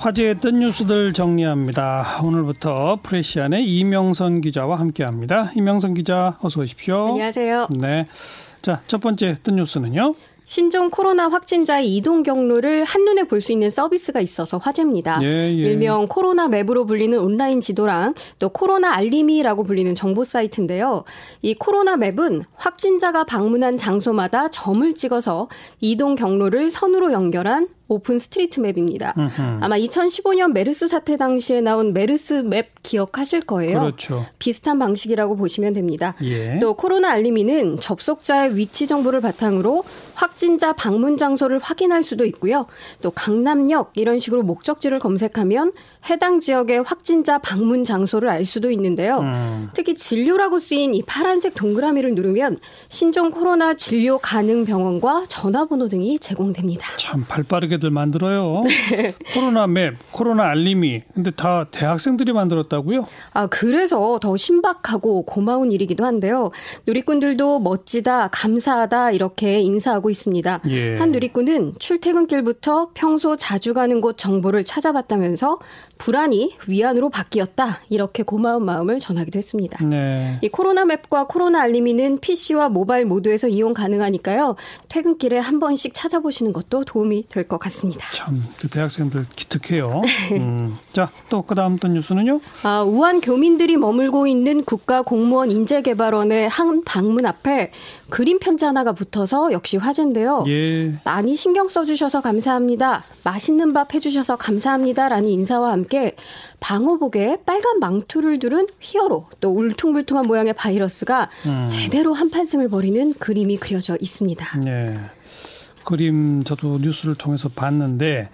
화제했던 뉴스들 정리합니다. 오늘부터 프레시안의 이명선 기자와 함께합니다. 이명선 기자 어서 오십시오. 안녕하세요. 네. 자, 첫 번째 했던 뉴스는요. 신종 코로나 확진자의 이동 경로를 한눈에 볼 수 있는 서비스가 있어서 화제입니다. 예, 예. 일명 코로나 맵으로 불리는 온라인 지도랑 또 코로나 알림이라고 불리는 정보 사이트인데요. 이 코로나 맵은 확진자가 방문한 장소마다 점을 찍어서 이동 경로를 선으로 연결한 OpenStreetMap입니다. 아마 2015년 메르스 사태 당시에 나온 메르스 map 기억하실 거예요. 그렇죠. 비슷한 방식이라고 보시면 됩니다. 예. 또 코로나 알림이는 접속자의 위치 정보를 바탕으로 확진자 방문 장소를 확인할 수도 있고요. 또 강남역 이런 식으로 목적지를 검색하면 해당 지역의 확진자 방문 장소를 알 수도 있는데요. 음. 특히 진료라고 쓰인 이 파란색 동그라미를 누르면 신종 코로나 진료 가능 병원과 전화번호 등이 제공됩니다. 참 발빠르게 들 만들어요. 네. 코로나 맵, 코로나 알림이. 근데 다 대학생들이 만들었다고요? 아, 그래서 더 신박하고 고마운 일이기도 한데요. 누리꾼들도 멋지다, 감사하다, 이렇게 인사하고 있습니다. 예. 한 누리꾼은 출퇴근길부터 평소 자주 가는 곳 정보를 찾아봤다면서 불안이 위안으로 바뀌었다. 이렇게 고마운 마음을 전하기도 했습니다. 네. 이 코로나 맵과 코로나 알림이는 PC와 모바일 모두에서 이용 가능하니까요. 퇴근길에 한 번씩 찾아보시는 것도 도움이 될 것 같습니다. 참, 그 대학생들 기특해요. 음. 자, 또 그 다음 또 뉴스는요? 아, 우한 교민들이 머물고 있는 국가공무원 인재개발원의 한 방문 앞에 그림 편지 하나가 붙어서 역시 화제인데요. 예. 많이 신경 써주셔서 감사합니다. 맛있는 밥 해주셔서 감사합니다. 라는 인사와 함께 방호복에 빨간 망투를 두른 휘어로 또 울퉁불퉁한 모양의 바이러스가 음. 제대로 한판승을 벌이는 그림이 그려져 있습니다. 네. 그림 저도 뉴스를 통해서 봤는데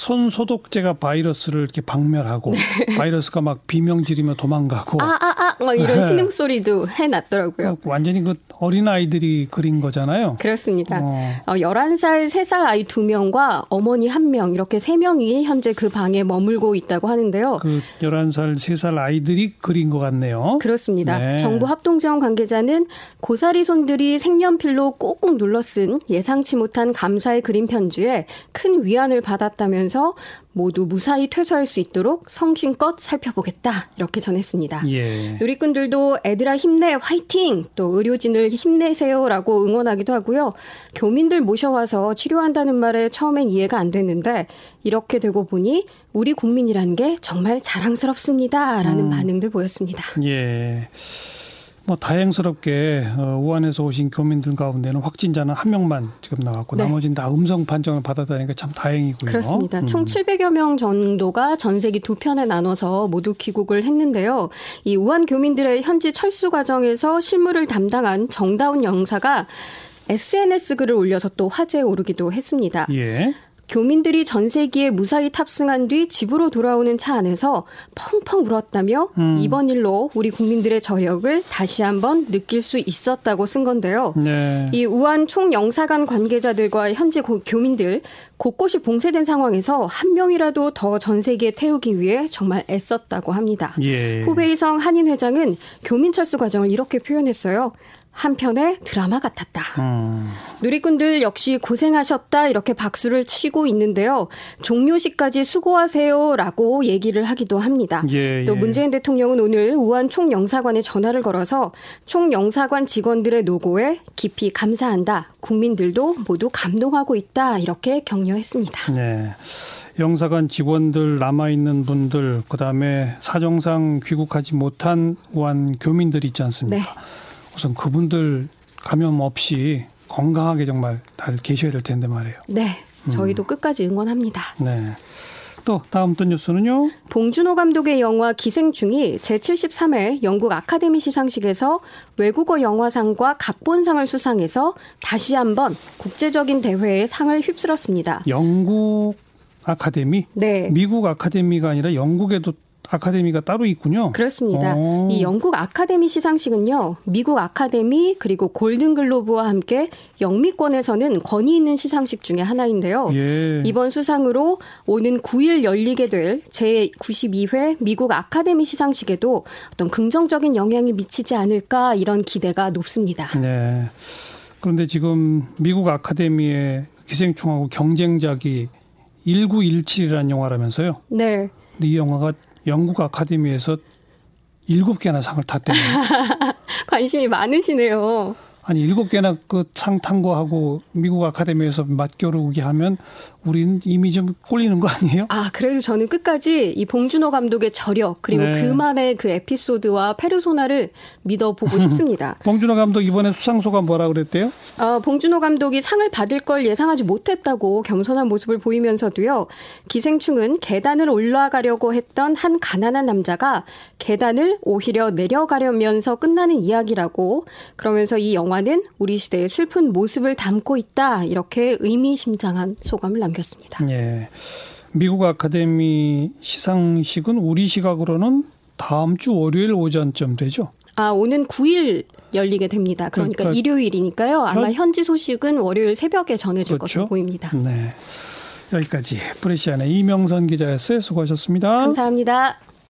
손 소독제가 바이러스를 이렇게 박멸하고 바이러스가 막 비명 지르며 도망가고 아, 아, 아, 뭐 이런 네. 신음 소리도 해놨더라고요. 완전히 그 어린 아이들이 그린 거잖아요. 그렇습니다. 어. 어, 11살, 3살 아이 2명과 어머니 1명, 이렇게 3명이 현재 그 방에 머물고 있다고 하는데요. 그 11살, 3살 아이들이 그린 것 같네요. 그렇습니다. 네. 정부 합동지원 관계자는 고사리 손들이 색연필로 꾹꾹 눌러 쓴 예상치 못한 감사의 그림 편지에 큰 위안을 받았다면서 모두 무사히 퇴소할 수 있도록 성심껏 살펴보겠다. 이렇게 전했습니다. 예. 누리꾼들도 애들아 힘내 화이팅 또 의료진을 힘내세요라고 응원하기도 하고요. 교민들 모셔와서 치료한다는 말에 처음엔 이해가 안 됐는데 이렇게 되고 보니 우리 국민이라는 게 정말 자랑스럽습니다라는 음. 반응들 보였습니다. 예. 뭐 다행스럽게 어, 우한에서 오신 교민들 가운데는 확진자는 한 명만 지금 나왔고 네. 나머지는 다 음성 판정을 받았다니까 참 다행이고요. 그렇습니다. 음. 총 700여 명 정도가 전세기 두 편에 나눠서 모두 귀국을 했는데요. 이 우한 교민들의 현지 철수 과정에서 실무를 담당한 정다운 영사가 SNS 글을 올려서 또 화제에 오르기도 했습니다. 예. 교민들이 전세기에 무사히 탑승한 뒤 집으로 돌아오는 차 안에서 펑펑 울었다며 음. 이번 일로 우리 국민들의 저력을 다시 한번 느낄 수 있었다고 쓴 건데요. 네. 이 우한 총영사관 관계자들과 현지 고- 교민들 곳곳이 봉쇄된 상황에서 한 명이라도 더 전세기에 태우기 위해 정말 애썼다고 합니다. 예. 후베이성 한인 회장은 교민 철수 과정을 이렇게 표현했어요. 한편의 드라마 같았다. 음. 누리꾼들 역시 고생하셨다 이렇게 박수를 치고 있는데요. 종료식까지 수고하세요라고 얘기를 하기도 합니다. 예, 또 예. 문재인 대통령은 오늘 우한 총영사관에 전화를 걸어서 총영사관 직원들의 노고에 깊이 감사한다. 국민들도 모두 감동하고 있다. 이렇게 격려했습니다. 네. 영사관 직원들 남아 있는 분들 그다음에 사정상 귀국하지 못한 우한 교민들 있지 않습니까? 네. 우선 그분들 감염 없이 건강하게 정말 잘 계셔야 될 텐데 말이에요. 네. 음. 저희도 끝까지 응원합니다. 네. 또 다음 또 뉴스는요. 봉준호 감독의 영화 기생충이 제73회 영국 아카데미 시상식에서 외국어 영화상과 각본상을 수상해서 다시 한번 국제적인 대회에 상을 휩쓸었습니다. 영국 아카데미, 네. 미국 아카데미가 아니라 영국에도 아카데미가 따로 있군요. 그렇습니다. 어. 이 영국 아카데미 시상식은요, 미국 아카데미 그리고 골든글로브와 함께 영미권에서는 권위 있는 시상식 중에 하나인데요. 예. 이번 수상으로 오는 9일 열리게 될 제92회 미국 아카데미 시상식에도 어떤 긍정적인 영향이 미치지 않을까 이런 기대가 높습니다. 네. 그런데 지금 미국 아카데미의 기생충하고 경쟁작이 1917이라는 영화라면서요. 네. 이 영화가 영국 아카데미에서 일곱 개나 상을 탔대요. 관심이 많으시네요. 아니 일곱 개나 그 상 탄 거하고 미국 아카데미에서 맞겨루기 하면 우린 이미 좀 꼴리는 거 아니에요? 아, 그래서 저는 끝까지 이 봉준호 감독의 저력 그리고 네. 그만의 그 에피소드와 페르소나를 믿어보고 싶습니다. 봉준호 감독 이번에 수상소가 뭐라 그랬대요? 어, 봉준호 감독이 상을 받을 걸 예상하지 못했다고 겸손한 모습을 보이면서도요. 기생충은 계단을 올라가려고 했던 한 가난한 남자가 계단을 오히려 내려가려면서 끝나는 이야기라고 그러면서 이 영화는 우리 시대의 슬픈 모습을 담고 있다 이렇게 의미심장한 소감을 남겼습니다. 예. 미국 아카데미 시상식은 우리 시각으로는 다음 주 월요일 오전쯤 되죠. 아, 오는 9일 열리게 됩니다. 그러니까, 그러니까 일요일이니까요. 아마 현- 현지 소식은 월요일 새벽에 전해질 그렇죠. 것으로 보입니다. 네. 여기까지 프레시안의 이명선 기자였어요. 수고하셨습니다. 감사합니다.